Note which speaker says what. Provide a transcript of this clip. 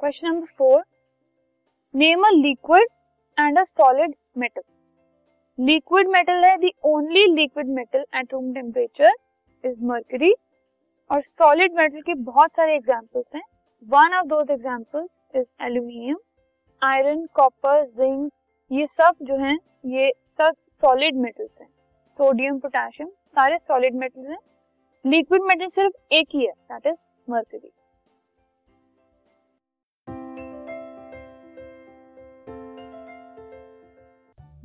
Speaker 1: Question number four name a liquid and a solid metal liquid metal है the only liquid metal at room temperature is mercury और solid metal के बहुत सारे examples हैं. One of those examples is aluminium iron copper zinc ये सब जो हैं, ये सब सॉलिड मेटल्स हैं. सोडियम पोटेशियम सारे सॉलिड मेटल्स हैं. लिक्विड मेटल सिर्फ़ एक ही है that is mercury